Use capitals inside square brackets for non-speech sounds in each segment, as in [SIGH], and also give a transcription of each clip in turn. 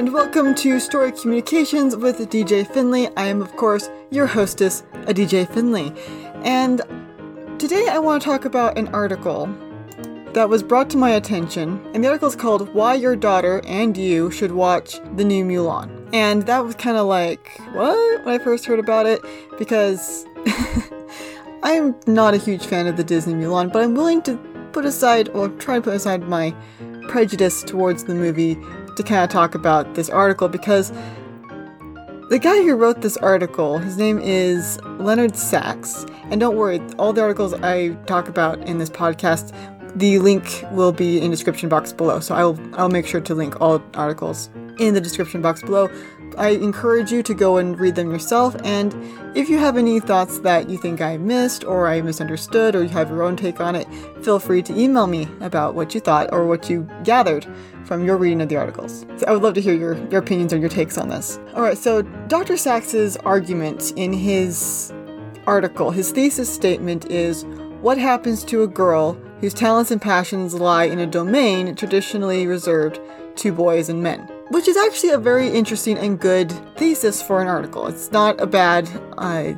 and welcome to Story Communications with DJ Finley. I am, of course, your hostess, a DJ Finley. And today I want to talk about an article that was brought to my attention, and the article is called Why Your Daughter and You Should Watch the New Mulan. And that was kind of like, what? When I first heard about it, because [LAUGHS] I'm not a huge fan of the Disney Mulan, but I'm willing to put aside, or try to put aside my prejudice towards the movie to kind of talk about this article because the guy who wrote this article, his name is Leonard Sax. And don't worry, all the articles I talk about in this podcast, the link will be in the description box below. So I'll I'll make sure to link all articles in the description box below. I encourage you to go and read them yourself. And if you have any thoughts that you think I missed or I misunderstood or you have your own take on it, feel free to email me about what you thought or what you gathered from your reading of the articles. So I would love to hear your, your opinions or your takes on this. All right, so Dr. Sax's argument in his article, his thesis statement is what happens to a girl whose talents and passions lie in a domain traditionally reserved to boys and men? Which is actually a very interesting and good thesis for an article. It's not a bad uh,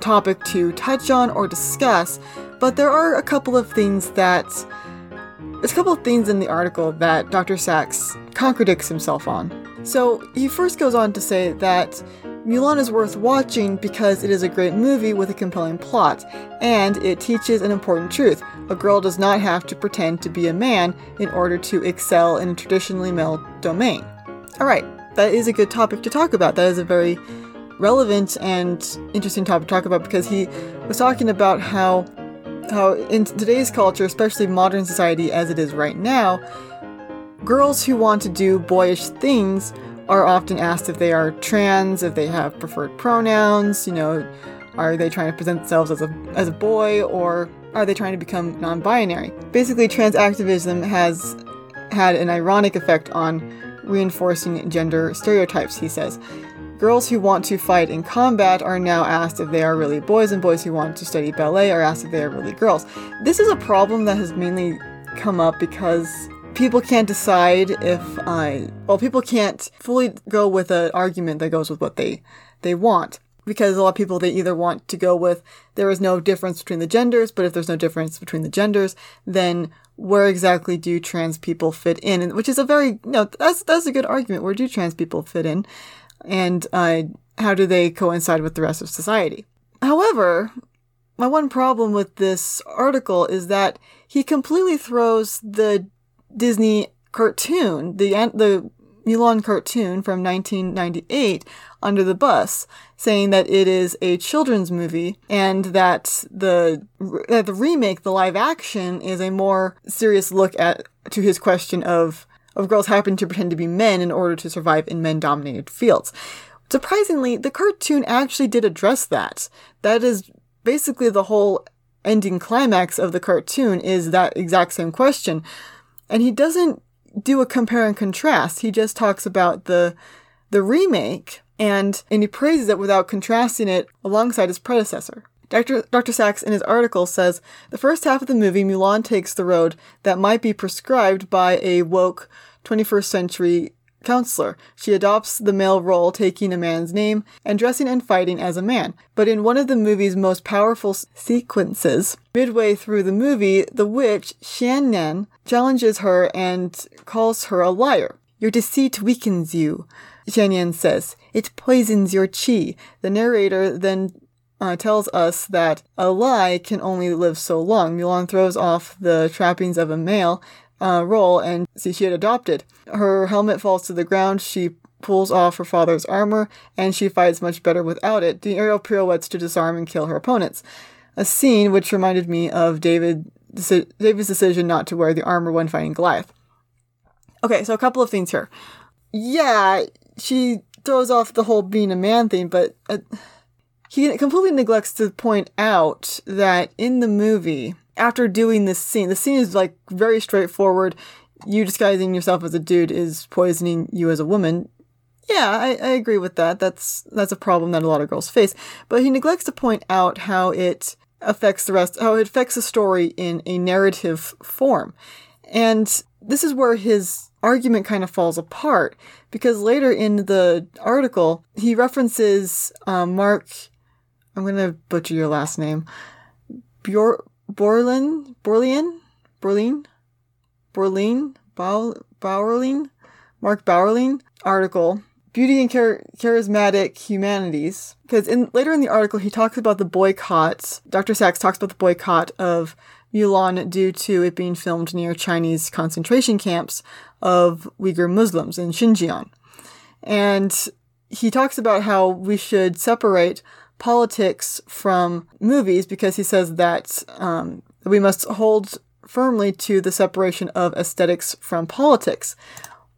topic to touch on or discuss, but there are a couple of things that. There's a couple of things in the article that Dr. Sax contradicts himself on. So he first goes on to say that Mulan is worth watching because it is a great movie with a compelling plot, and it teaches an important truth. A girl does not have to pretend to be a man in order to excel in a traditionally male domain. Alright, that is a good topic to talk about. That is a very relevant and interesting topic to talk about because he was talking about how how in today's culture, especially modern society as it is right now, girls who want to do boyish things are often asked if they are trans, if they have preferred pronouns, you know, are they trying to present themselves as a as a boy or are they trying to become non-binary? Basically, trans activism has had an ironic effect on reinforcing gender stereotypes, he says. Girls who want to fight in combat are now asked if they are really boys, and boys who want to study ballet are asked if they are really girls. This is a problem that has mainly come up because people can't decide if I. Well, people can't fully go with an argument that goes with what they they want. Because a lot of people they either want to go with there is no difference between the genders, but if there's no difference between the genders, then where exactly do trans people fit in? Which is a very you no, know, that's that's a good argument. Where do trans people fit in? And uh, how do they coincide with the rest of society? However, my one problem with this article is that he completely throws the Disney cartoon, the the Mulan cartoon from 1998, under the bus, saying that it is a children's movie and that the that the remake, the live action, is a more serious look at to his question of of girls happen to pretend to be men in order to survive in men dominated fields. Surprisingly, the cartoon actually did address that. That is basically the whole ending climax of the cartoon is that exact same question. And he doesn't do a compare and contrast. He just talks about the the remake and and he praises it without contrasting it alongside his predecessor. Dr. Dr. Sax in his article says the first half of the movie Mulan takes the road that might be prescribed by a woke 21st century counselor. She adopts the male role, taking a man's name and dressing and fighting as a man. But in one of the movie's most powerful sequences, midway through the movie, the witch, Xianniang, challenges her and calls her a liar. Your deceit weakens you, Xian Xianniang says. It poisons your chi. The narrator then uh, tells us that a lie can only live so long. Mulan throws off the trappings of a male uh, role and see she had adopted. Her helmet falls to the ground. She pulls off her father's armor and she fights much better without it, doing aerial pirouettes to disarm and kill her opponents. A scene which reminded me of David David's decision not to wear the armor when fighting Goliath. Okay, so a couple of things here. Yeah, she throws off the whole being a man thing, but uh, he completely neglects to point out that in the movie, after doing this scene, the scene is like very straightforward. You disguising yourself as a dude is poisoning you as a woman. Yeah, I, I agree with that. That's that's a problem that a lot of girls face. But he neglects to point out how it affects the rest, how it affects the story in a narrative form. And this is where his argument kind of falls apart because later in the article he references um, Mark. I'm going to butcher your last name. Bjor- Borlin, Borlian, Borlin, Borlin, Bauerlein, Mark Bauerlein article, Beauty and Char- Charismatic Humanities. Because in later in the article, he talks about the boycott. Dr. Sax talks about the boycott of Mulan due to it being filmed near Chinese concentration camps of Uyghur Muslims in Xinjiang. And he talks about how we should separate politics from movies because he says that um, we must hold firmly to the separation of aesthetics from politics.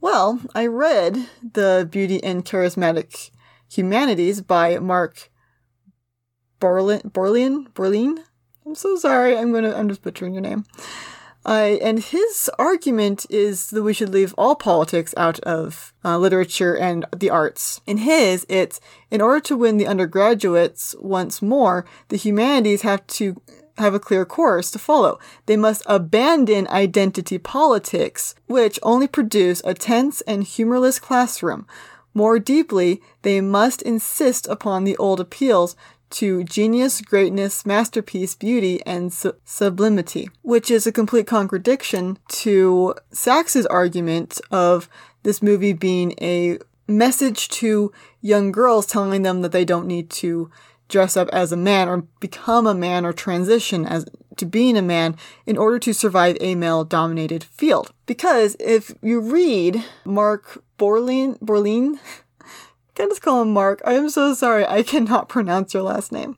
Well, I read The Beauty and Charismatic Humanities by Mark Borlin, Borlian, Borlin. I'm so sorry. I'm gonna. I'm just butchering your name. Uh, and his argument is that we should leave all politics out of uh, literature and the arts. In his, it's in order to win the undergraduates once more, the humanities have to have a clear course to follow. They must abandon identity politics, which only produce a tense and humorless classroom. More deeply, they must insist upon the old appeals to genius, greatness, masterpiece, beauty, and su- sublimity, which is a complete contradiction to Sax's argument of this movie being a message to young girls telling them that they don't need to dress up as a man or become a man or transition as to being a man in order to survive a male dominated field. Because if you read Mark Borlin, I just call him Mark? I am so sorry. I cannot pronounce your last name.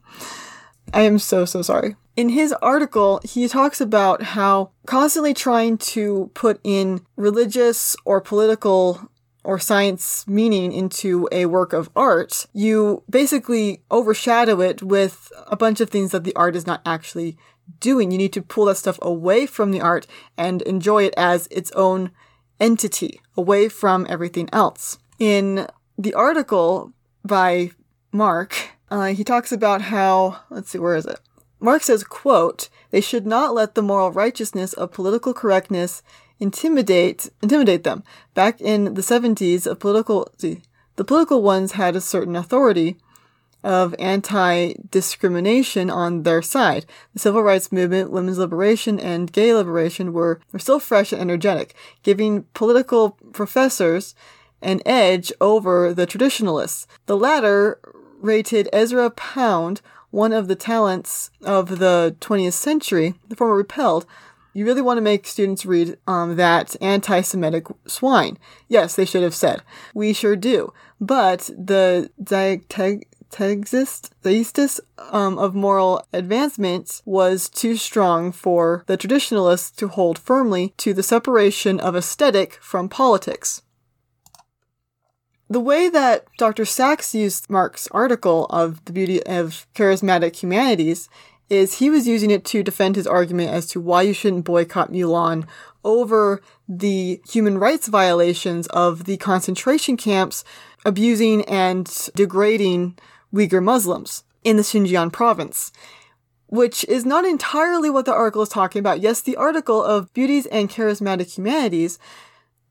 I am so, so sorry. In his article, he talks about how constantly trying to put in religious or political or science meaning into a work of art, you basically overshadow it with a bunch of things that the art is not actually doing. You need to pull that stuff away from the art and enjoy it as its own entity, away from everything else. In the article by Mark, uh, he talks about how, let's see, where is it? Mark says, quote, they should not let the moral righteousness of political correctness intimidate intimidate them. Back in the 70s, a political see, the political ones had a certain authority of anti-discrimination on their side. The civil rights movement, women's liberation, and gay liberation were, were still fresh and energetic, giving political professors an edge over the traditionalists. The latter rated Ezra Pound one of the talents of the 20th century, the former repelled. You really want to make students read um, that anti Semitic swine. Yes, they should have said. We sure do. But the diathesis um, of moral advancement was too strong for the traditionalists to hold firmly to the separation of aesthetic from politics. The way that Dr. Sax used Mark's article of the beauty of charismatic humanities is he was using it to defend his argument as to why you shouldn't boycott Mulan over the human rights violations of the concentration camps abusing and degrading Uyghur Muslims in the Xinjiang province which is not entirely what the article is talking about. Yes, the article of Beauties and Charismatic Humanities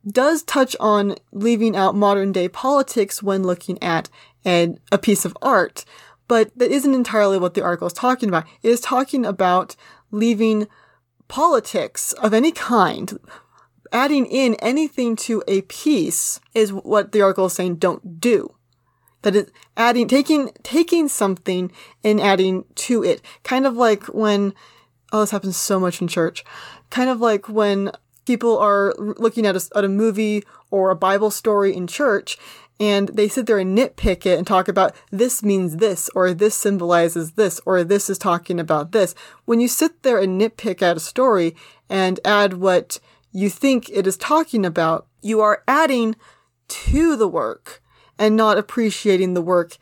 does touch on leaving out modern day politics when looking at an, a piece of art, but that isn't entirely what the article is talking about. It is talking about leaving politics of any kind, adding in anything to a piece is what the article is saying don't do. That is adding, taking, taking something and adding to it. Kind of like when, oh, this happens so much in church. Kind of like when people are looking at a, at a movie or a Bible story in church and they sit there and nitpick it and talk about this means this or this symbolizes this or this is talking about this. When you sit there and nitpick at a story and add what you think it is talking about, you are adding to the work and not appreciating the work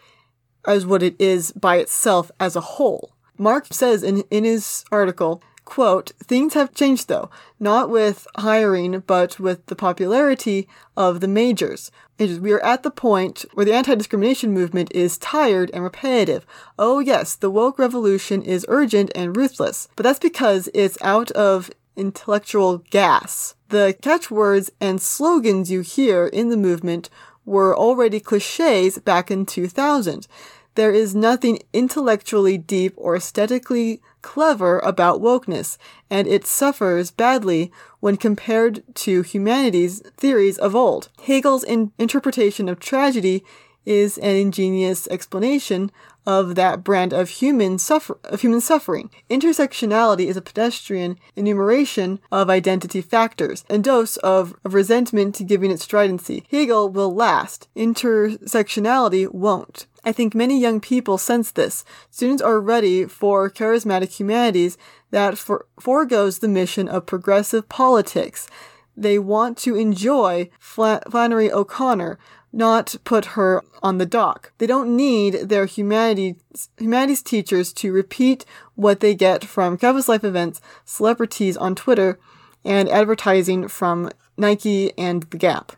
as what it is by itself as a whole. Mark says in, in his article Quote, things have changed though, not with hiring, but with the popularity of the majors. We are at the point where the anti-discrimination movement is tired and repetitive. Oh yes, the woke revolution is urgent and ruthless, but that's because it's out of intellectual gas. The catchwords and slogans you hear in the movement were already cliches back in 2000. There is nothing intellectually deep or aesthetically clever about wokeness, and it suffers badly when compared to humanity's theories of old. Hegel's in- interpretation of tragedy is an ingenious explanation of that brand of human suffer- of human suffering. Intersectionality is a pedestrian enumeration of identity factors, a dose of, of resentment giving it stridency. Hegel will last. Intersectionality won't. I think many young people sense this. Students are ready for charismatic humanities that for- foregoes the mission of progressive politics. They want to enjoy Flannery O'Connor, not put her on the dock. They don't need their humanities, humanities teachers to repeat what they get from campus life events, celebrities on Twitter, and advertising from Nike and The Gap.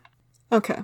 Okay.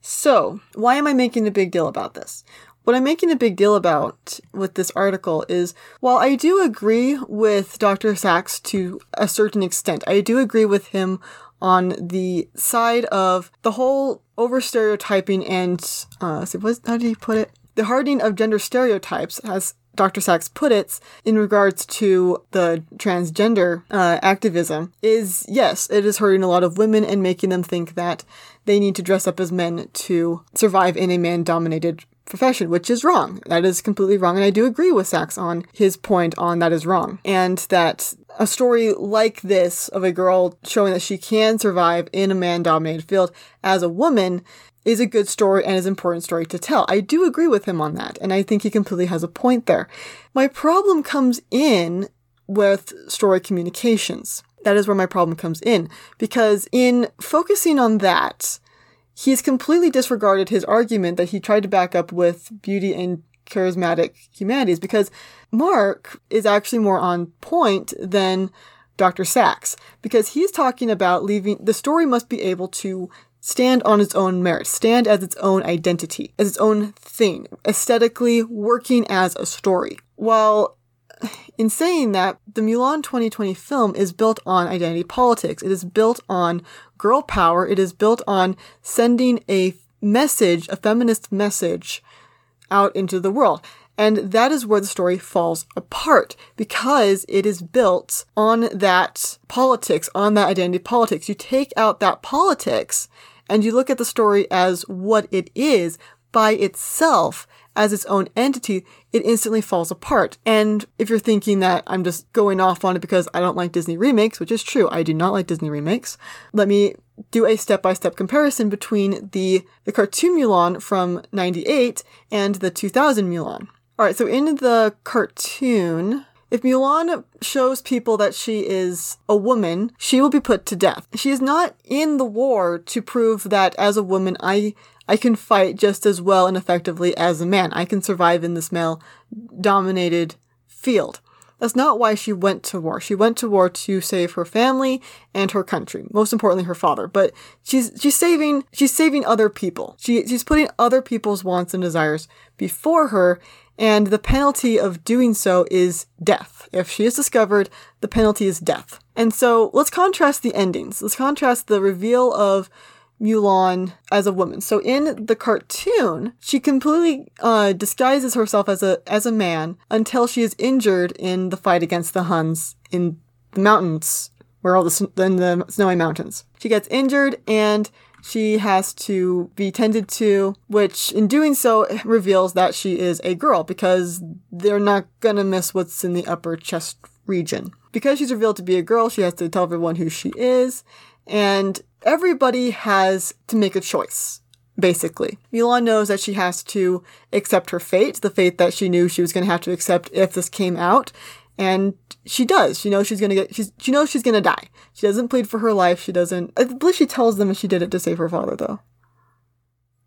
So, why am I making a big deal about this? What I'm making a big deal about with this article is while I do agree with Dr. Sax to a certain extent, I do agree with him on the side of the whole over stereotyping and uh, see, what, how did he put it? The hardening of gender stereotypes, as Dr. Sax put it, in regards to the transgender uh, activism, is yes, it is hurting a lot of women and making them think that they need to dress up as men to survive in a man dominated profession, which is wrong. That is completely wrong. And I do agree with Sax on his point on that is wrong. And that a story like this of a girl showing that she can survive in a man dominated field as a woman is a good story and is an important story to tell. I do agree with him on that. And I think he completely has a point there. My problem comes in with story communications. That is where my problem comes in. Because in focusing on that, he's completely disregarded his argument that he tried to back up with beauty and charismatic humanities because Mark is actually more on point than Dr. Sax because he's talking about leaving the story must be able to stand on its own merit, stand as its own identity, as its own thing, aesthetically working as a story. While in saying that, the Mulan 2020 film is built on identity politics. It is built on girl power. It is built on sending a message, a feminist message, out into the world. And that is where the story falls apart because it is built on that politics, on that identity politics. You take out that politics and you look at the story as what it is by itself as its own entity, it instantly falls apart. And if you're thinking that I'm just going off on it because I don't like Disney remakes, which is true, I do not like Disney remakes, let me do a step-by-step comparison between the, the cartoon Mulan from 98 and the 2000 Mulan. Alright, so in the cartoon, if Mulan shows people that she is a woman, she will be put to death. She is not in the war to prove that as a woman I I can fight just as well and effectively as a man. I can survive in this male dominated field. That's not why she went to war. She went to war to save her family and her country. Most importantly, her father. But she's she's saving she's saving other people. She she's putting other people's wants and desires before her, and the penalty of doing so is death. If she is discovered, the penalty is death. And so let's contrast the endings. Let's contrast the reveal of Mulan as a woman. So in the cartoon, she completely uh, disguises herself as a as a man until she is injured in the fight against the Huns in the mountains, where all the in the snowy mountains. She gets injured and she has to be tended to, which in doing so reveals that she is a girl because they're not gonna miss what's in the upper chest region. Because she's revealed to be a girl, she has to tell everyone who she is, and everybody has to make a choice, basically. Mulan knows that she has to accept her fate, the fate that she knew she was going to have to accept if this came out. And she does. She knows she's gonna get. She's, she knows she's gonna die. She doesn't plead for her life. She doesn't. I believe she tells them she did it to save her father, though.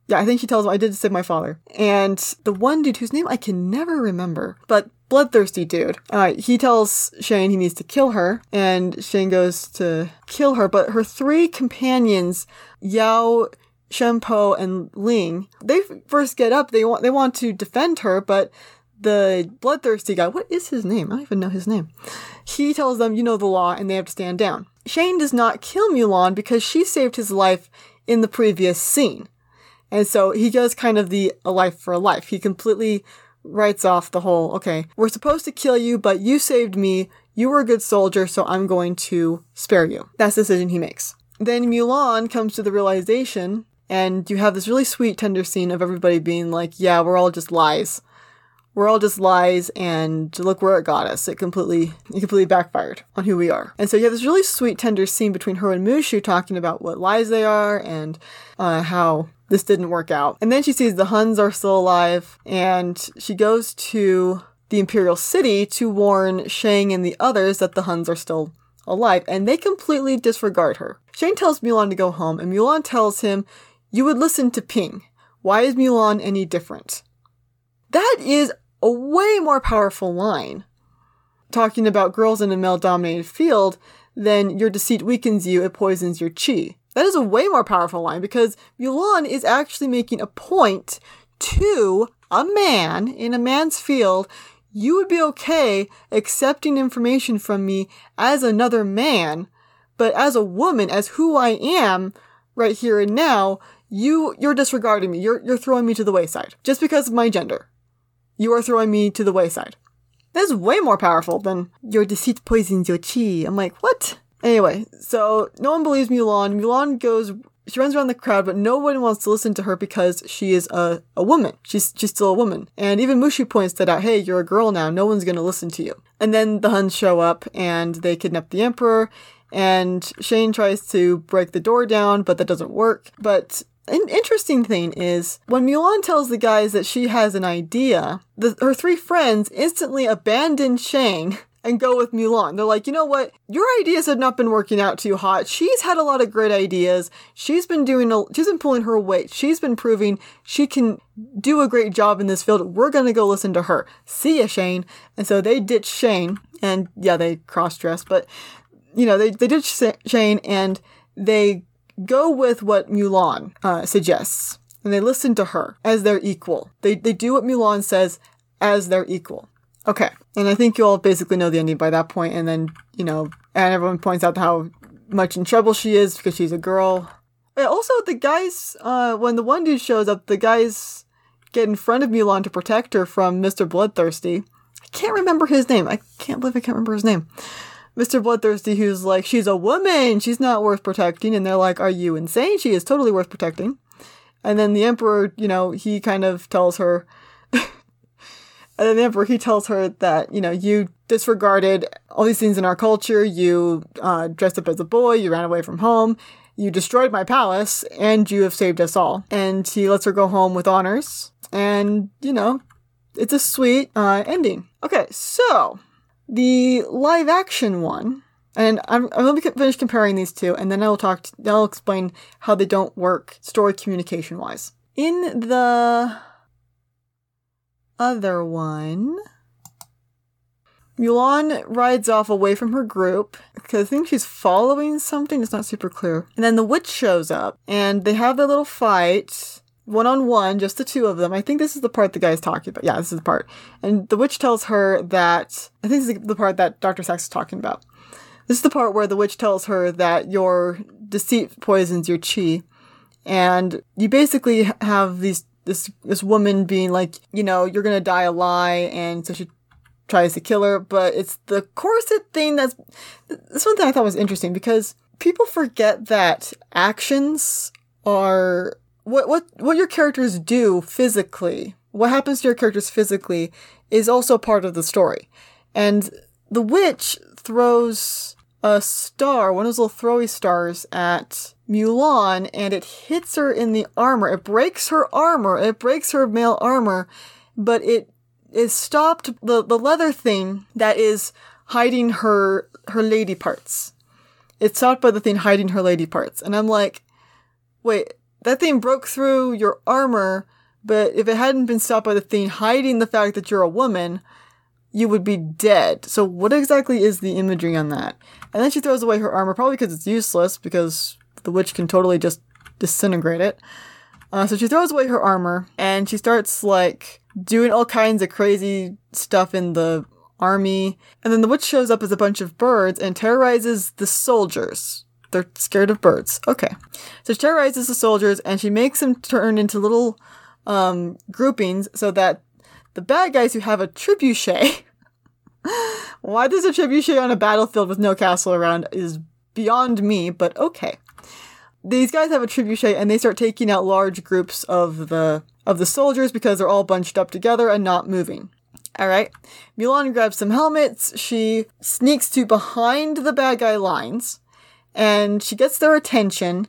Yeah, I think she tells them I did to save my father. And the one dude whose name I can never remember, but bloodthirsty dude. Uh, he tells Shang he needs to kill her, and Shang goes to kill her. But her three companions, Yao, Chien-Po, and Ling, they first get up. They want they want to defend her, but the bloodthirsty guy, what is his name? I don't even know his name. He tells them, you know the law, and they have to stand down. Shang does not kill Mulan because she saved his life in the previous scene. And so he does kind of the a life for a life. He completely writes off the whole, okay, we're supposed to kill you, but you saved me. You were a good soldier, so I'm going to spare you. That's the decision he makes. Then Mulan comes to the realization, and you have this really sweet, tender scene of everybody being like, yeah, we're all just lies. We're all just lies, and look where it got us. It completely, it completely backfired on who we are. And so you have this really sweet, tender scene between her and Mushu talking about what lies they are and uh, how this didn't work out. And then she sees the Huns are still alive, and she goes to the Imperial City to warn Shang and the others that the Huns are still alive, and they completely disregard her. Shang tells Mulan to go home, and Mulan tells him, You would listen to Ping. Why is Mulan any different? That is a way more powerful line. Talking about girls in a male dominated field than your deceit weakens you, it poisons your chi. That is a way more powerful line because Mulan is actually making a point to a man in a man's field. You would be okay accepting information from me as another man, but as a woman, as who I am right here and now, you you're disregarding me. You're you're throwing me to the wayside just because of my gender. You are throwing me to the wayside. That's way more powerful than your deceit poisons your chi. I'm like, what? Anyway, so no one believes Mulan. Mulan goes, she runs around the crowd, but no one wants to listen to her because she is a, a woman. She's, she's still a woman. And even Mushu points that out, hey, you're a girl now. No one's to listen to you. And then the Huns show up and they kidnap the Emperor. And Shang tries to break the door down, but that doesn't work. But an interesting thing is when Mulan tells the guys that she has an idea, the, her three friends instantly abandon Shang [LAUGHS] and go with Mulan. They're like, you know what? Your ideas have not been working out too hot. She's had a lot of great ideas. She's been doing a, she's been pulling her weight. She's been proving she can do a great job in this field. We're gonna go listen to her. See ya, Shang. And so they ditch Shang, and yeah, they cross dress, but you know, they they ditch Shang and they go with what Mulan uh, suggests, and they listen to her as their equal. They they do what Mulan says as their equal. Okay, and I think you all basically know the ending by that point, and then you know, and everyone points out how much in trouble she is because she's a girl. And also, the guys, uh, when the one dude shows up, the guys get in front of Mulan to protect her from Mr. Bloodthirsty. I can't remember his name. I can't believe I can't remember his name. Mr. Bloodthirsty, who's like, she's a woman, she's not worth protecting. And they're like, are you insane? She is totally worth protecting. And then the Emperor, you know, he kind of tells her, [LAUGHS] and then the Emperor, he tells her that, you know, you disregarded all these things in our culture. You uh, dressed up as a boy, you ran away from home, you destroyed my palace, and you have saved us all. And he lets her go home with honors. And, you know, it's a sweet uh, ending. Okay, so the live action one, and I'm, I'm going to finish comparing these two, and then I'll talk, to, I'll explain how they don't work story communication wise. In the other one, Mulan rides off away from her group because I think she's following something. It's not super clear. And then the witch shows up and they have their little fight one on one, just the two of them. I think this is the part the guy's talking about. Yeah, this is the part. And the witch tells her that I think this is the part that Dr. Sax is talking about. This is the part where the witch tells her that your deceit poisons your chi. And you basically have these this this woman being like, you know, you're gonna die a lie, and so she tries to kill her. But it's the corset thing that's this one thing I thought was interesting because people forget that actions are what what what your characters do physically, what happens to your characters physically, is also part of the story. And the witch throws a star, one of those little throwy stars, at Mulan, and it hits her in the armor. It breaks her armor. It breaks her male armor, but it is stopped the the leather thing that is hiding her her lady parts. It's stopped by the thing hiding her lady parts, and I'm like, wait that thing broke through your armor, but if it hadn't been stopped by the thing hiding the fact that you're a woman, you would be dead. So what exactly is the imagery on that? And then she throws away her armor, probably because it's useless, because the witch can totally just disintegrate it. Uh, so she throws away her armor, and she starts, like, doing all kinds of crazy stuff in the army. And then the witch shows up as a bunch of birds and terrorizes the soldiers. They're scared of birds. Okay. So she terrorizes the soldiers and she makes them turn into little um, groupings so that the bad guys who have a trebuchet. [LAUGHS] why there's a trebuchet on a battlefield with no castle around is beyond me, but okay. These guys have a trebuchet and they start taking out large groups of the of the soldiers because they're all bunched up together and not moving. All right. Mulan grabs some helmets. She sneaks to behind the bad guy lines and she gets their attention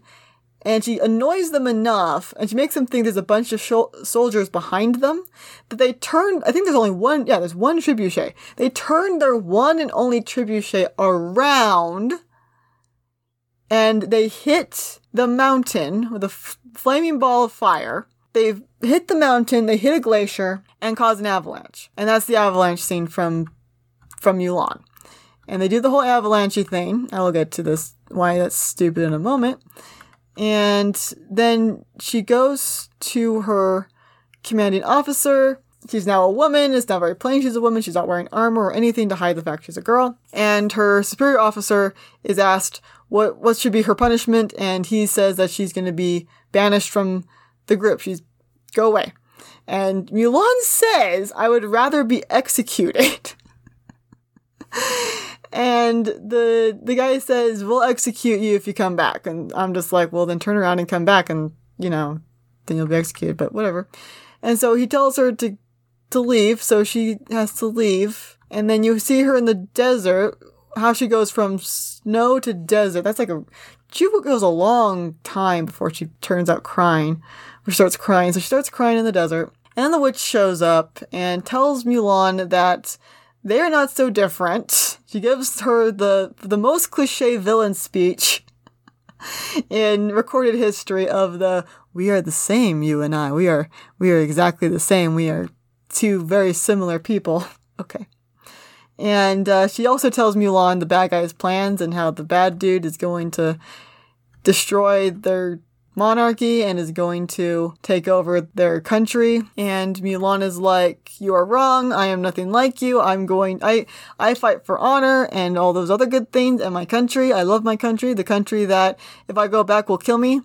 and she annoys them enough and she makes them think there's a bunch of sh- soldiers behind them that they turn i think there's only one yeah there's one trebuchet. They turn their one and only trebuchet around and they hit the mountain with a f- flaming ball of fire. They hit the mountain they hit a glacier and cause an avalanche. And that's the avalanche scene from from mulan. And they do the whole avalanche thing. I will get to this why that's stupid in a moment and then she goes to her commanding officer. She's now a woman. It's not very plain she's a woman. She's not wearing armor or anything to hide the fact she's a girl. And her superior officer is asked what what should be her punishment, and he says that she's going to be banished from the group. She's go away. And Mulan says, "I would rather be executed." [LAUGHS] and the the guy says we'll execute you if you come back. And i'm just like well then turn around and come back and you know then you'll be executed but whatever. And so he tells her to to leave so she has to leave. And then you see her in the desert how she goes from snow to desert. That's like a she goes a long time before she turns out crying or starts crying. So she starts crying in the desert. And then the witch shows up and tells mulan that they are not so different. She gives her the the most cliche villain speech in recorded history of the we are the same, you and I. We are we are exactly the same. We are two very similar people. [LAUGHS] Okay. And uh, she also tells Mulan the bad guy's plans and how the bad dude is going to destroy their monarchy and is going to take over their country. And Mulan is like, "You are wrong. I am nothing like you. I'm going. I I fight for honor and all those other good things and my country. I love my country. The country that if I go back will kill me."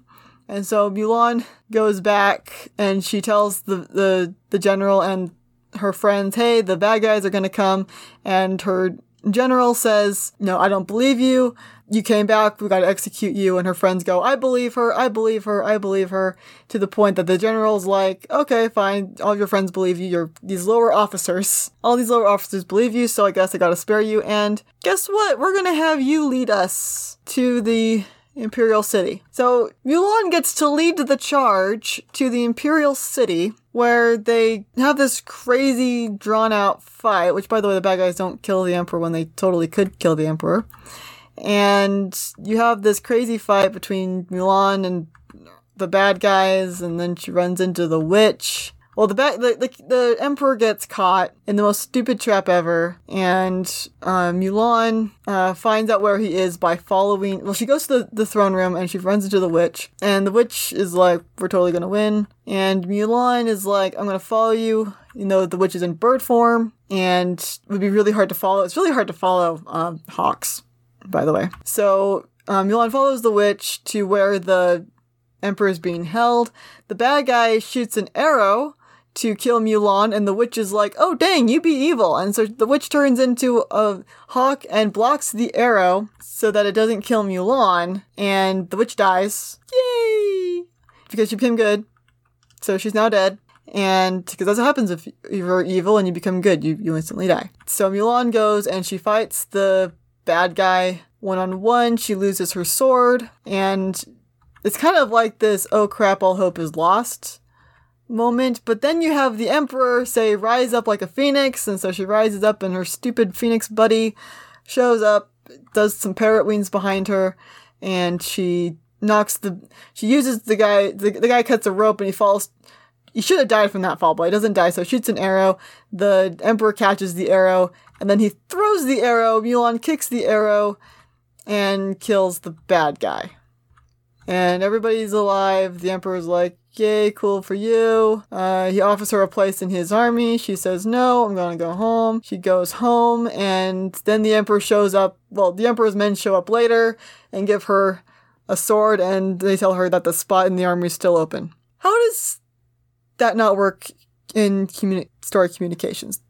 And so Mulan goes back and she tells the the the general and her friends, "Hey, the bad guys are going to come." And her general says, "No, I don't believe you." You came back, we got to execute you. And her friends go, I believe her, I believe her, I believe her, to the point that the general's like, okay, fine, all your friends believe you, you're these lower officers. All these lower officers believe you, so I guess I gotta spare you. And guess what? We're gonna have you lead us to the Imperial City. So Mulan gets to lead the charge to the Imperial City, where they have this crazy drawn out fight, which by the way, the bad guys don't kill the Emperor when they totally could kill the Emperor and you have this crazy fight between Mulan and the bad guys, and then she runs into the witch. Well, the, ba- the, the, the emperor gets caught in the most stupid trap ever, and uh, Mulan uh, finds out where he is by following. Well, she goes to the, the throne room and she runs into the witch, and the witch is like, "We're totally gonna win," and Mulan is like, "I'm gonna follow you." You know, the witch is in bird form, and would be really hard to follow. It's really hard to follow um, hawks by the way. So um, Mulan follows the witch to where the emperor is being held. The bad guy shoots an arrow to kill Mulan, and the witch is like, "Oh dang, you be evil!" And so the witch turns into a hawk and blocks the arrow so that it doesn't kill Mulan, and the witch dies. Yay! Because she became good, so she's now dead. And because that's what happens if you're evil and you become good, you, you instantly die. So Mulan goes and she fights the bad guy one on one. She loses her sword, and it's kind of like this oh crap, all hope is lost moment. But then you have the Emperor say, rise up like a phoenix, and so she rises up, and her stupid phoenix buddy shows up, does some parrot wings behind her, and she knocks the. She uses the guy. The, the guy cuts a rope, and he falls he should have died from that fall, but he doesn't die, so shoots an arrow. The Emperor catches the arrow and then he throws the arrow, Mulan kicks the arrow, and kills the bad guy. And everybody's alive. The Emperor's like, Yay, cool for you. Uh, he offers her a place in his army. She says, No, I'm gonna go home. She goes home, and then the Emperor shows up. Well, the Emperor's men show up later and give her a sword, and they tell her that the spot in the army is still open. How does that not work in communi- story communications?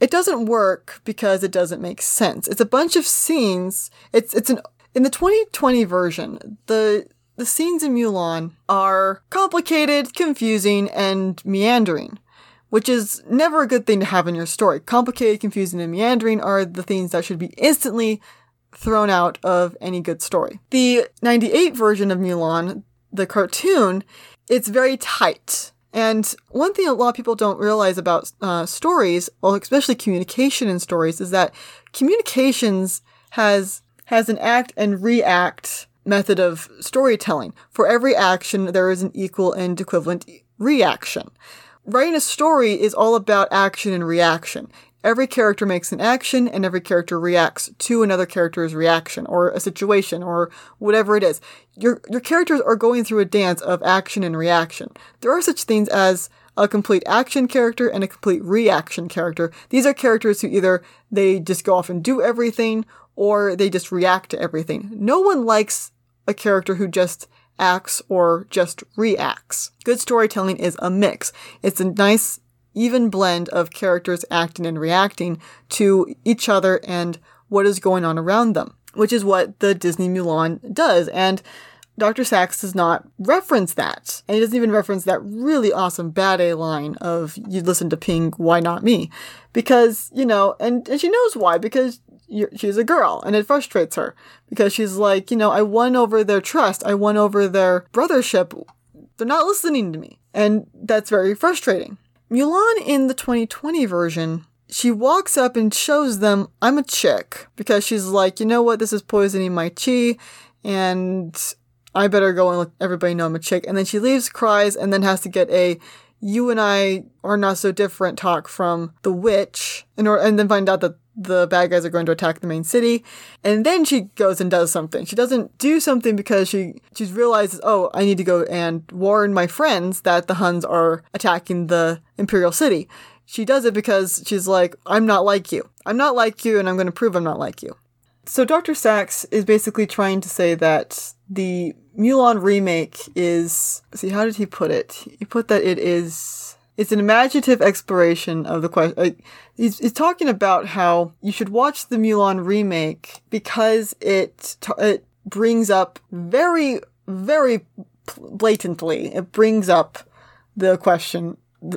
It doesn't work because it doesn't make sense. It's a bunch of scenes. It's it's an in the 2020 version, the the scenes in Mulan are complicated, confusing, and meandering, which is never a good thing to have in your story. Complicated, confusing, and meandering are the things that should be instantly thrown out of any good story. The 98 version of Mulan, the cartoon, it's very tight. And one thing a lot of people don't realize about uh, stories, well, especially communication in stories, is that communications has has an act and react method of storytelling. For every action, there is an equal and equivalent reaction. Writing a story is all about action and reaction. Every character makes an action and every character reacts to another character's reaction or a situation or whatever it is. Your, your characters are going through a dance of action and reaction. There are such things as a complete action character and a complete reaction character. These are characters who either they just go off and do everything or they just react to everything. No one likes a character who just acts or just reacts. Good storytelling is a mix. It's a nice, even blend of characters acting and reacting to each other and what is going on around them, which is what the Disney Mulan does. And Dr. Sax does not reference that. And he doesn't even reference that really awesome bad A line of, you listen to Ping, why not me? Because, you know, and, and she knows why, because she's a girl and it frustrates her because she's like, you know, I won over their trust. I won over their brothership. They're not listening to me. And that's very frustrating. Mulan in the 2020 version, she walks up and shows them, I'm a chick because she's like, you know what? This is poisoning my chi and I better go and let everybody know I'm a chick. And then she leaves, cries, and then has to get a you and I are not so different talk from the witch, and, or, and then find out that the bad guys are going to attack the main city. And then she goes and does something. She doesn't do something because she she realizes, oh, I need to go and warn my friends that the Huns are attacking the imperial city. She does it because she's like, I'm not like you. I'm not like you, and I'm going to prove I'm not like you. So Dr. Sax is basically trying to say that the Mulan remake is see how did he put it? He put that it is it's an imaginative exploration of the question. Uh, he's, he's talking about how you should watch the Mulan remake because it t- it brings up very very blatantly it brings up the question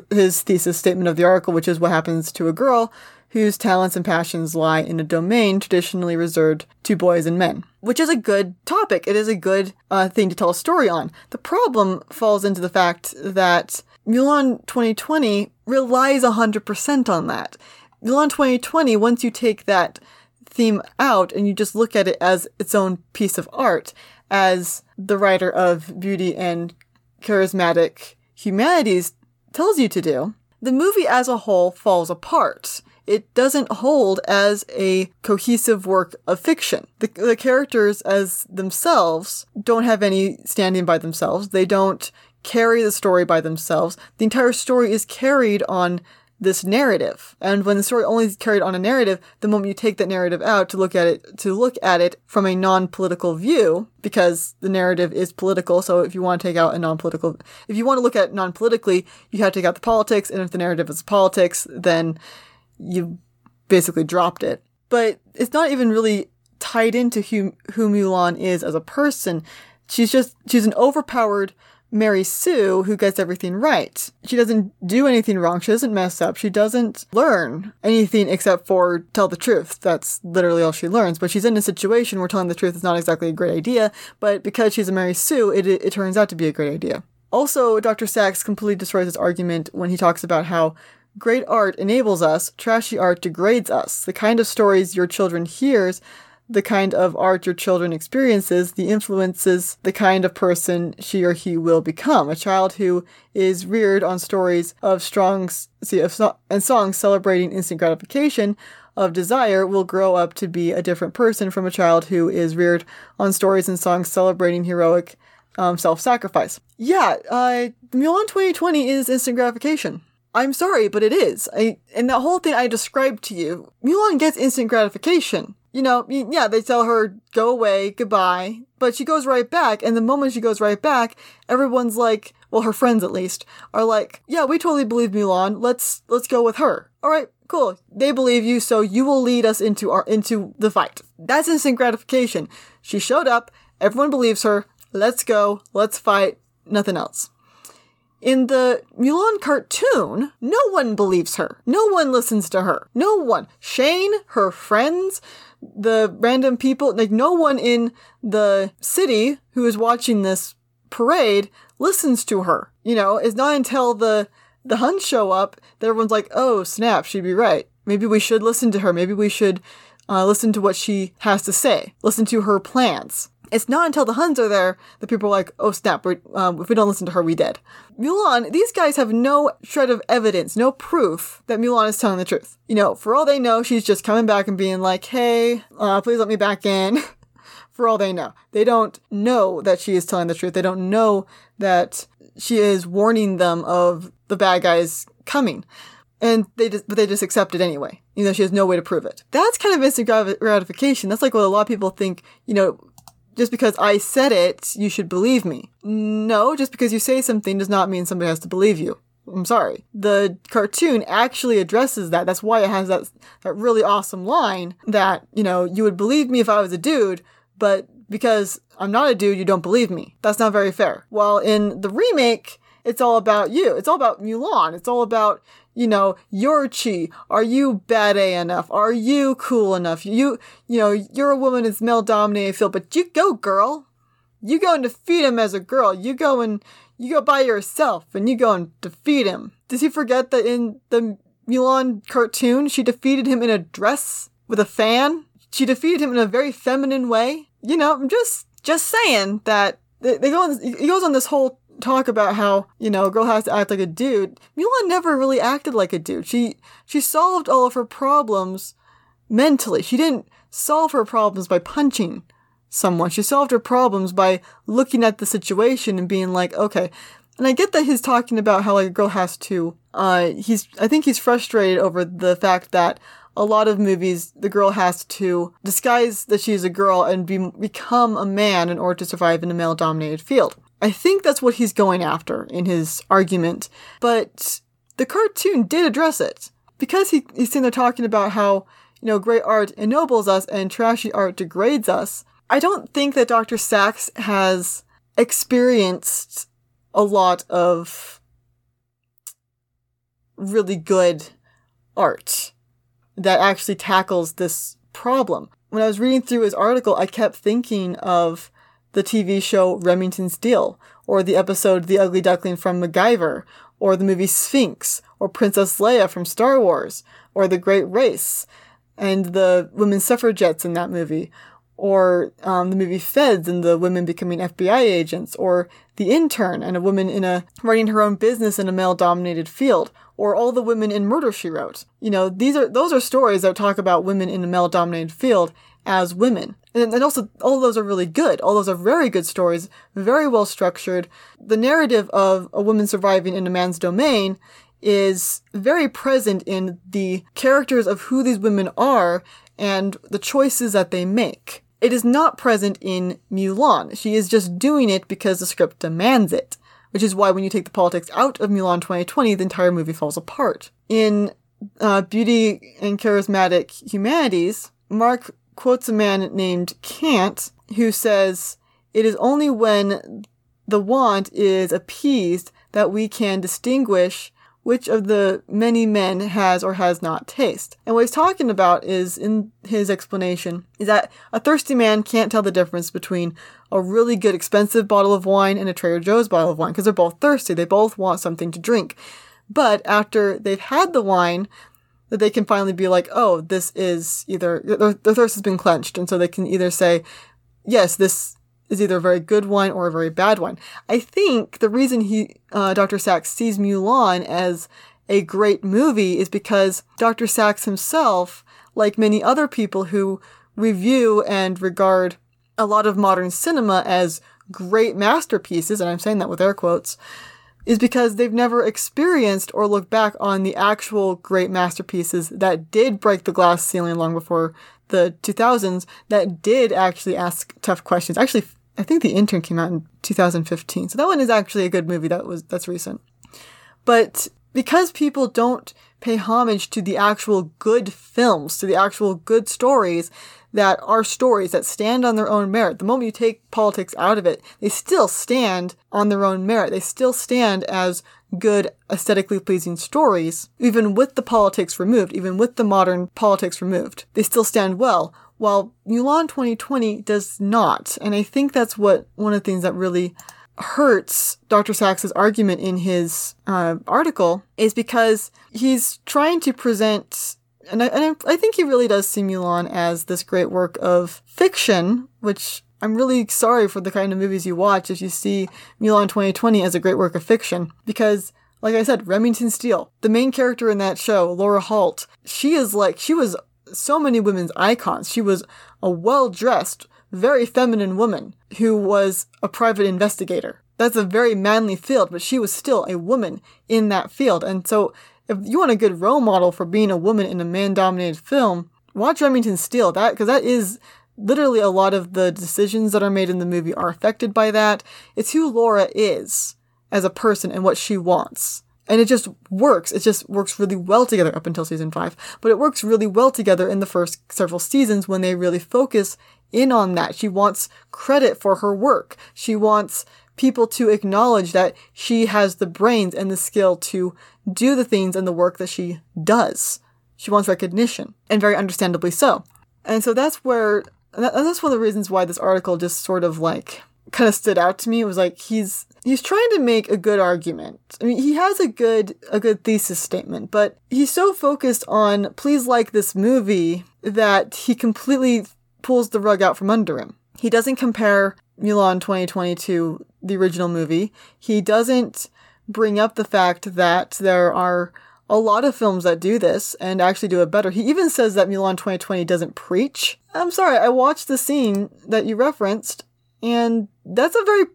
his thesis statement of the article, which is what happens to a girl whose talents and passions lie in a domain traditionally reserved to boys and men, which is a good topic. It is a good uh, thing to tell a story on. The problem falls into the fact that Mulan 2020 relies 100% on that. Mulan 2020, once you take that theme out and you just look at it as its own piece of art, as the writer of Beauty and Charismatic Humanities tells you to do, the movie as a whole falls apart it doesn't hold as a cohesive work of fiction. The, the characters as themselves don't have any standing by themselves. They don't carry the story by themselves. The entire story is carried on this narrative. And when the story only is carried on a narrative, the moment you take that narrative out to look at it, to look at it from a non-political view, because the narrative is political. So if you want to take out a non-political, if you want to look at it non-politically, you have to take out the politics. And if the narrative is politics, then you basically dropped it. But it's not even really tied into who, who Mulan is as a person. She's just, she's an overpowered Mary Sue who gets everything right. She doesn't do anything wrong. She doesn't mess up. She doesn't learn anything except for tell the truth. That's literally all she learns. But she's in a situation where telling the truth is not exactly a great idea. But because she's a Mary Sue, it, it, it turns out to be a great idea. Also, Dr. Sax completely destroys his argument when he talks about how Great art enables us, trashy art degrades us. The kind of stories your children hears, the kind of art your children experiences, the influences the kind of person she or he will become. A child who is reared on stories of strong, see, of so- and songs celebrating instant gratification of desire will grow up to be a different person from a child who is reared on stories and songs celebrating heroic um, self-sacrifice. Yeah, uh, Mulan 2020 is instant gratification. I'm sorry, but it is. I, and that whole thing I described to you, Mulan gets instant gratification. You know, yeah, they tell her, go away, goodbye, but she goes right back, and the moment she goes right back, everyone's like, well, her friends at least, are like, yeah, we totally believe Mulan, let's, let's go with her. Alright, cool. They believe you, so you will lead us into our, into the fight. That's instant gratification. She showed up, everyone believes her, let's go, let's fight, nothing else. In the Mulan cartoon, no one believes her. No one listens to her. No one. Shang, her friends, the random people, like no one in the city who is watching this parade listens to her. You know, it's not until the the Huns show up that everyone's like, "Oh, snap, she'd be right. Maybe we should listen to her. Maybe we should uh, listen to what she has to say. Listen to her plans." It's not until the Huns are there that people are like, oh snap, um, if we don't listen to her, we dead. Mulan, these guys have no shred of evidence, no proof that Mulan is telling the truth. You know, for all they know, she's just coming back and being like, hey, uh, please let me back in. [LAUGHS] for all they know. They don't know that she is telling the truth. They don't know that she is warning them of the bad guys coming. And they just, but they just accept it anyway. You know, she has no way to prove it. That's kind of instant gratification. That's like what a lot of people think, you know, just because I said it, you should believe me. No, just because you say something does not mean somebody has to believe you. I'm sorry. The cartoon actually addresses that. That's why it has that that really awesome line that, you know, you would believe me if I was a dude, but because I'm not a dude, you don't believe me. That's not very fair. While in the remake, it's all about you. It's all about Mulan. It's all about you know, your chi. Are you bad A enough? Are you cool enough? You, you know, you're a woman in male dominated field, but you go, girl. You go and defeat him as a girl. You go and you go by yourself and you go and defeat him. Does he forget that in the Mulan cartoon, she defeated him in a dress with a fan? She defeated him in a very feminine way. You know, I'm just, just saying that they, they go on, he goes on this whole talk about how, you know, a girl has to act like a dude. Mulan never really acted like a dude. She she solved all of her problems mentally. She didn't solve her problems by punching someone. She solved her problems by looking at the situation and being like, okay. And I get that he's talking about how like a girl has to uh he's I think he's frustrated over the fact that a lot of movies the girl has to disguise that she's a girl and be, become a man in order to survive in a male dominated field. I think that's what he's going after in his argument, but the cartoon did address it. Because he, he's sitting there talking about how, you know, great art ennobles us and trashy art degrades us, I don't think that Dr. Sax has experienced a lot of really good art that actually tackles this problem. When I was reading through his article, I kept thinking of the TV show Remington Steele, or the episode The Ugly Duckling from MacGyver, or the movie Sphinx, or Princess Leia from Star Wars, or The Great Race, and the women suffragettes in that movie, or um, the movie Feds and the women becoming FBI agents, or The Intern and a woman in a running her own business in a male-dominated field, or all the women in Murder She Wrote. You know, these are those are stories that talk about women in a male-dominated field as women. And, and also, all those are really good. All those are very good stories, very well structured. The narrative of a woman surviving in a man's domain is very present in the characters of who these women are and the choices that they make. It is not present in Mulan. She is just doing it because the script demands it, which is why when you take the politics out of Mulan 2020, the entire movie falls apart. In uh, Beauty and Charismatic Humanities, Mark quotes a man named Kant who says, It is only when the want is appeased that we can distinguish which of the many men has or has not taste. And what he's talking about is, in his explanation, is that a thirsty man can't tell the difference between a really good expensive bottle of wine and a Trader Joe's bottle of wine because they're both thirsty. They both want something to drink. But after they've had the wine, that they can finally be like, oh, this is either, their, thirst has been clenched, And so they can either say, yes, this is either a very good wine or a very bad wine. I think the reason he, uh, Dr. Sax sees Mulan as a great movie is because Dr. Sax himself, like many other people who review and regard a lot of modern cinema as great masterpieces, and I'm saying that with air quotes, is because they've never experienced or looked back on the actual great masterpieces that did break the glass ceiling long before the 2000s, that did actually ask tough questions. Actually, I think The Intern came out in 2015. So that one is actually a good movie that was that's recent. But because people don't pay homage to the actual good films, to the actual good stories that are stories that stand on their own merit. The moment you take politics out of it, they still stand on their own merit. They still stand as good, aesthetically pleasing stories, even with the politics removed, even with the modern politics removed. They still stand well, while Mulan 2020 does not. And I think that's what one of the things that really hurts Dr. Sax's argument in his uh, article is because he's trying to present, and I, and I think he really does see Mulan as this great work of fiction, which I'm really sorry for the kind of movies you watch if you see Mulan 2020 as a great work of fiction, because like I said, Remington Steele, the main character in that show, Laura Holt, she is like, she was so many women's icons. She was a well dressed, very feminine woman who was a private investigator. That's a very manly field, but she was still a woman in that field. And so, if you want a good role model for being a woman in a man dominated film, watch Remington Steele. That, because that is literally a lot of the decisions that are made in the movie are affected by that. It's who Laura is as a person and what she wants. And it just works. It just works really well together up until season five. But it works really well together in the first several seasons when they really focus in on that. She wants credit for her work. She wants people to acknowledge that she has the brains and the skill to do the things and the work that she does. She wants recognition, and very understandably so. And so that's where, that's one of the reasons why this article just sort of like kind of stood out to me. It was like he's he's trying to make a good argument. I mean, he has a good a good thesis statement, but he's so focused on please like this movie that he completely pulls the rug out from under him. He doesn't compare Mulan 2020 to the original movie. He doesn't bring up the fact that there are a lot of films that do this and actually do it better. He even says that Mulan 2020 doesn't preach. I'm sorry, I watched the scene that you referenced, and that's a very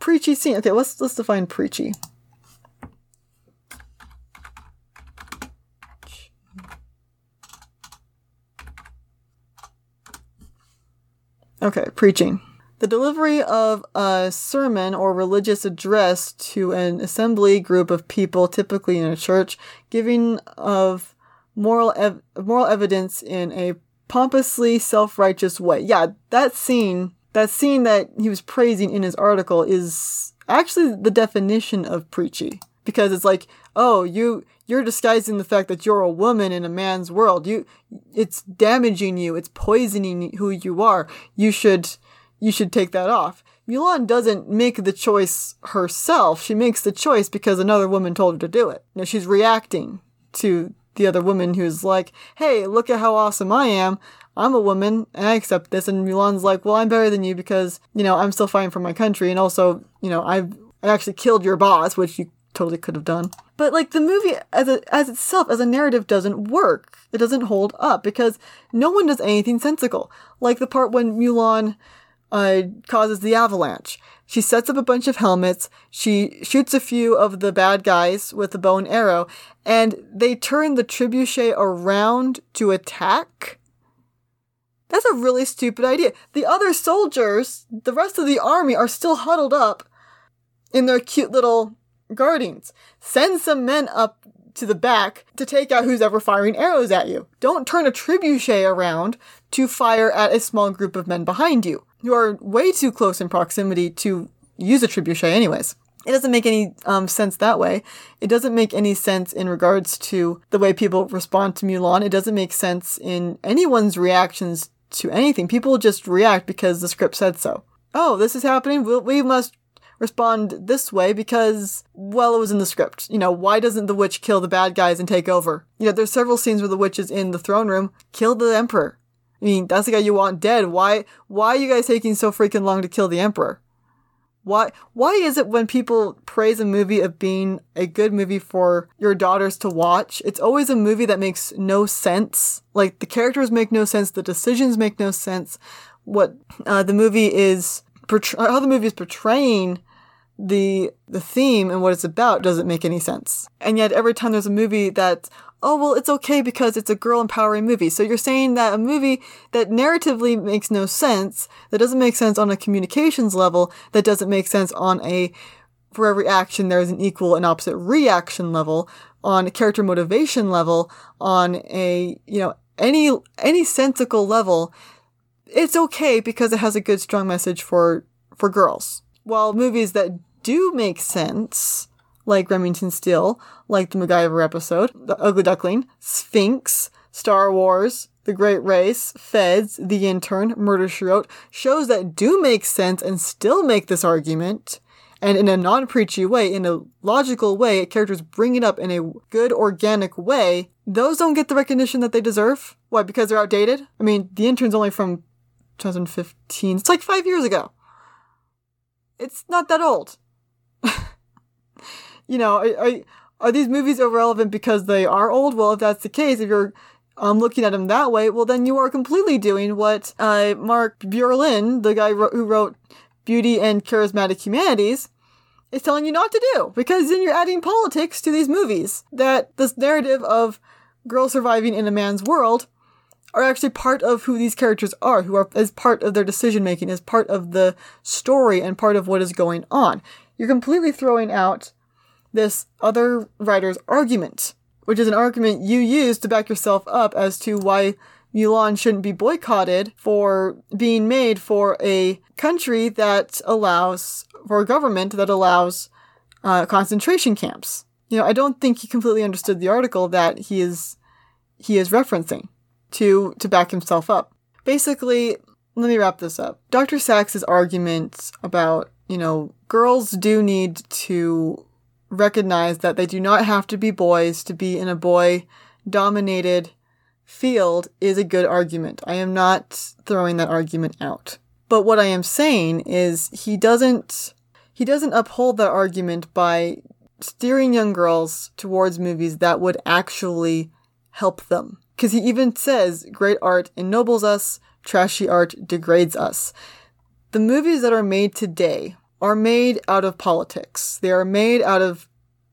preachy scene. Okay, let's let's define preachy. Okay, preaching. The delivery of a sermon or religious address to an assembly group of people, typically in a church, giving of moral ev- moral evidence in a pompously self-righteous way. Yeah, that scene, that scene that he was praising in his article is actually the definition of preachy because it's like, oh, you you're disguising the fact that you're a woman in a man's world. You, it's damaging you. It's poisoning who you are. You should, you should take that off. Mulan doesn't make the choice herself. She makes the choice because another woman told her to do it. You know, she's reacting to the other woman who's like, hey, look at how awesome I am. I'm a woman and I accept this. And Mulan's like, well, I'm better than you because, you know, I'm still fighting for my country. And also, you know, I've I actually killed your boss, which you totally could have done. But like the movie as a, as itself as a narrative doesn't work. It doesn't hold up because no one does anything sensical. Like the part when Mulan uh, causes the avalanche. She sets up a bunch of helmets. She shoots a few of the bad guys with a bow and arrow, and they turn the trebuchet around to attack. That's a really stupid idea. The other soldiers, the rest of the army, are still huddled up in their cute little Guardians, send some men up to the back to take out who's ever firing arrows at you. Don't turn a trebuchet around to fire at a small group of men behind you. You are way too close in proximity to use a trebuchet anyways. It doesn't make any um, sense that way. It doesn't make any sense in regards to the way people respond to Mulan. It doesn't make sense in anyone's reactions to anything. People just react because the script said so. Oh, this is happening. we we must respond this way because, well, it was in the script. You know, why doesn't the witch kill the bad guys and take over? You know, there's several scenes where the witch is in the throne room, kill the emperor. I mean, that's the guy you want dead. Why, why are you guys taking so freaking long to kill the emperor? Why, why is it when people praise a movie of being a good movie for your daughters to watch, it's always a movie that makes no sense? Like, the characters make no sense, the decisions make no sense. What, uh, the movie is portray- how the movie is portraying the the theme and what it's about doesn't make any sense. And yet every time there's a movie that oh well it's okay because it's a girl empowering movie. So you're saying that a movie that narratively makes no sense, that doesn't make sense on a communications level, that doesn't make sense on a for every action there is an equal and opposite reaction level, on a character motivation level, on a you know any any sensical level, it's okay because it has a good strong message for for girls while movies that do make sense, like Remington Steele, like the MacGyver episode, The Ugly Duckling, Sphinx, Star Wars, The Great Race, Feds, The Intern, Murder She Wrote, shows that do make sense and still make this argument, and in a non preachy way, in a logical way, characters bring it up in a good, organic way, those don't get the recognition that they deserve. Why? Because they're outdated? I mean, The Intern's only from 2015. It's like five years ago it's not that old. [LAUGHS] you know, are, are, these movies irrelevant because they are old? Well, if that's the case, if you're um, looking at them that way, well, then you are completely doing what uh, Mark Bauerlein, the guy who wrote Beauty and Charismatic Humanities, is telling you not to do. Because then you're adding politics to these movies. That this narrative of girls surviving in a man's world are actually part of who these characters are, who are as part of their decision making, as part of the story and part of what is going on. You're completely throwing out this other writer's argument, which is an argument you use to back yourself up as to why Mulan shouldn't be boycotted for being made for a country that allows, for a government that allows uh, concentration camps. You know, I don't think he completely understood the article that he is he is referencing to to back himself up. Basically, let me wrap this up. Dr. Sax's argument about, you know, girls do need to recognize that they do not have to be boys to be in a boy dominated field is a good argument. I am not throwing that argument out. But what I am saying is he doesn't he doesn't uphold that argument by steering young girls towards movies that would actually help them. Because he even says, great art ennobles us, trashy art degrades us. The movies that are made today are made out of politics. They are made out of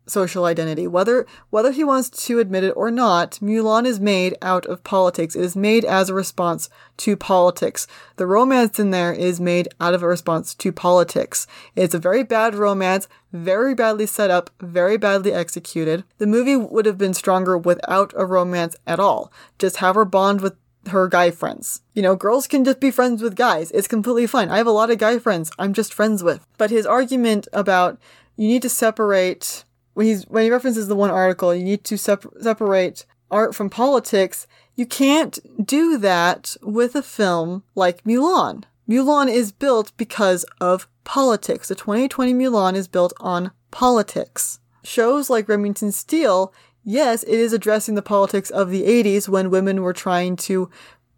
social identity. Whether whether he wants to admit it or not, Mulan is made out of politics. It is made as a response to politics. The romance in there is made out of a response to politics. It's a very bad romance, very badly set up, very badly executed. The movie would have been stronger without a romance at all. Just have her bond with her guy friends. You know, girls can just be friends with guys. It's completely fine. I have a lot of guy friends I'm just friends with. But his argument about you need to separate when he's when he references the one article, you need to sep- separate art from politics. You can't do that with a film like Mulan. Mulan is built because of politics. The 2020 Mulan is built on politics. Shows like Remington Steele, yes, it is addressing the politics of the 80s when women were trying to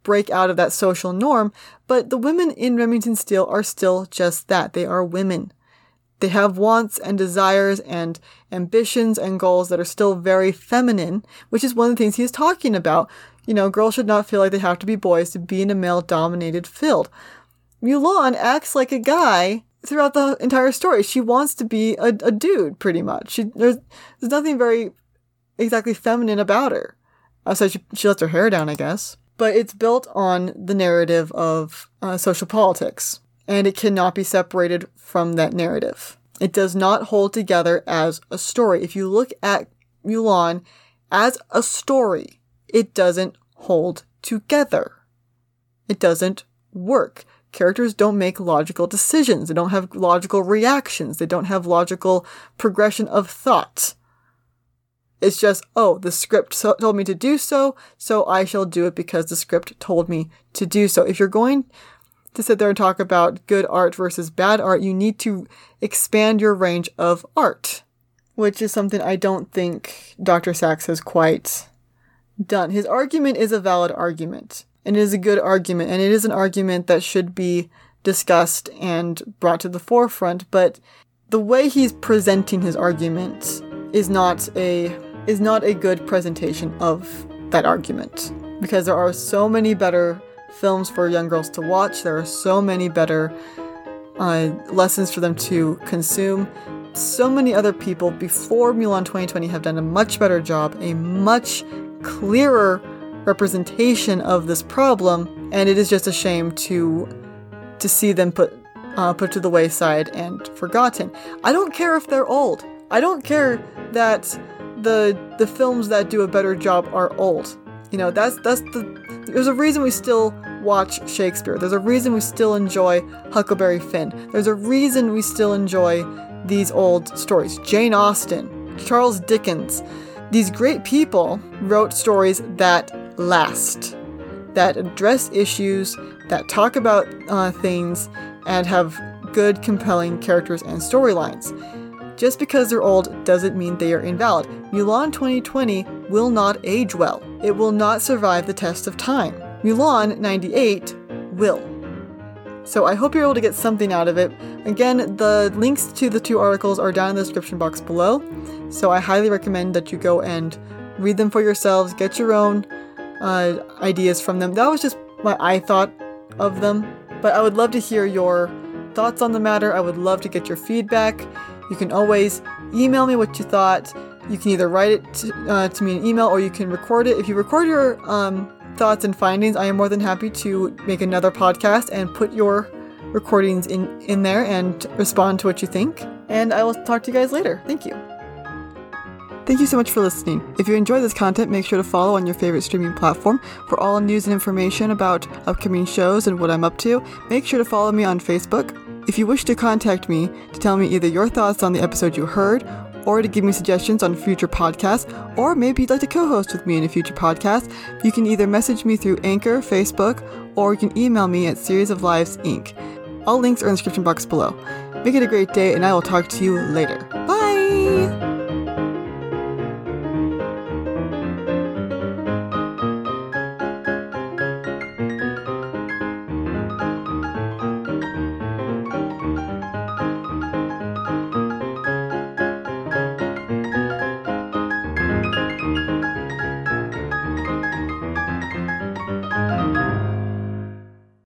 break out of that social norm, but the women in Remington Steele are still just that. They are women. They have wants and desires and ambitions and goals that are still very feminine, which is one of the things he's talking about. You know, girls should not feel like they have to be boys to be in a male dominated field. Mulan acts like a guy throughout the entire story. She wants to be a, a dude, pretty much. She, there's, there's nothing very exactly feminine about her. So she, she lets her hair down, I guess. But it's built on the narrative of uh, social politics and it cannot be separated from that narrative. It does not hold together as a story. If you look at Mulan as a story, it doesn't hold together. It doesn't work. Characters don't make logical decisions. They don't have logical reactions. They don't have logical progression of thought. It's just, oh, the script so- told me to do so, so I shall do it because the script told me to do so. If you're going to sit there and talk about good art versus bad art, you need to expand your range of art, which is something I don't think Dr. Sax has quite done. His argument is a valid argument, and it is a good argument, and it is an argument that should be discussed and brought to the forefront, but the way he's presenting his argument is not a is not a good presentation of that argument because there are so many better films for young girls to watch. There are so many better uh, lessons for them to consume. So many other people before Mulan 2020 have done a much better job, a much clearer representation of this problem, and it is just a shame to to see them put uh, put to the wayside and forgotten. I don't care if they're old. I don't care that the the films that do a better job are old. You know, that's that's the there's a reason we still watch Shakespeare. There's a reason we still enjoy Huckleberry Finn. There's a reason we still enjoy these old stories. Jane Austen, Charles Dickens. These great people wrote stories that last, that address issues, that talk about uh, things, and have good, compelling characters and storylines. Just because they're old doesn't mean they are invalid. Mulan 2020 will not age well. It will not survive the test of time. Mulan 98 will. So I hope you're able to get something out of it. Again, the links to the two articles are down in the description box below. So I highly recommend that you go and read them for yourselves, get your own uh, ideas from them. That was just what I thought of them. But I would love to hear your thoughts on the matter. I would love to get your feedback. You can always email me what you thought. You can either write it to, uh, to me in email or you can record it. If you record your um, thoughts and findings, I am more than happy to make another podcast and put your recordings in, in there and respond to what you think. And I will talk to you guys later. Thank you. Thank you so much for listening. If you enjoy this content, make sure to follow on your favorite streaming platform for all news and information about upcoming shows and what I'm up to. Make sure to follow me on Facebook. If you wish to contact me to tell me either your thoughts on the episode you heard, or to give me suggestions on future podcasts, or maybe you'd like to co host with me in a future podcast, you can either message me through Anchor, Facebook, or you can email me at Series of Lives Inc. All links are in the description box below. Make it a great day, and I will talk to you later. Bye!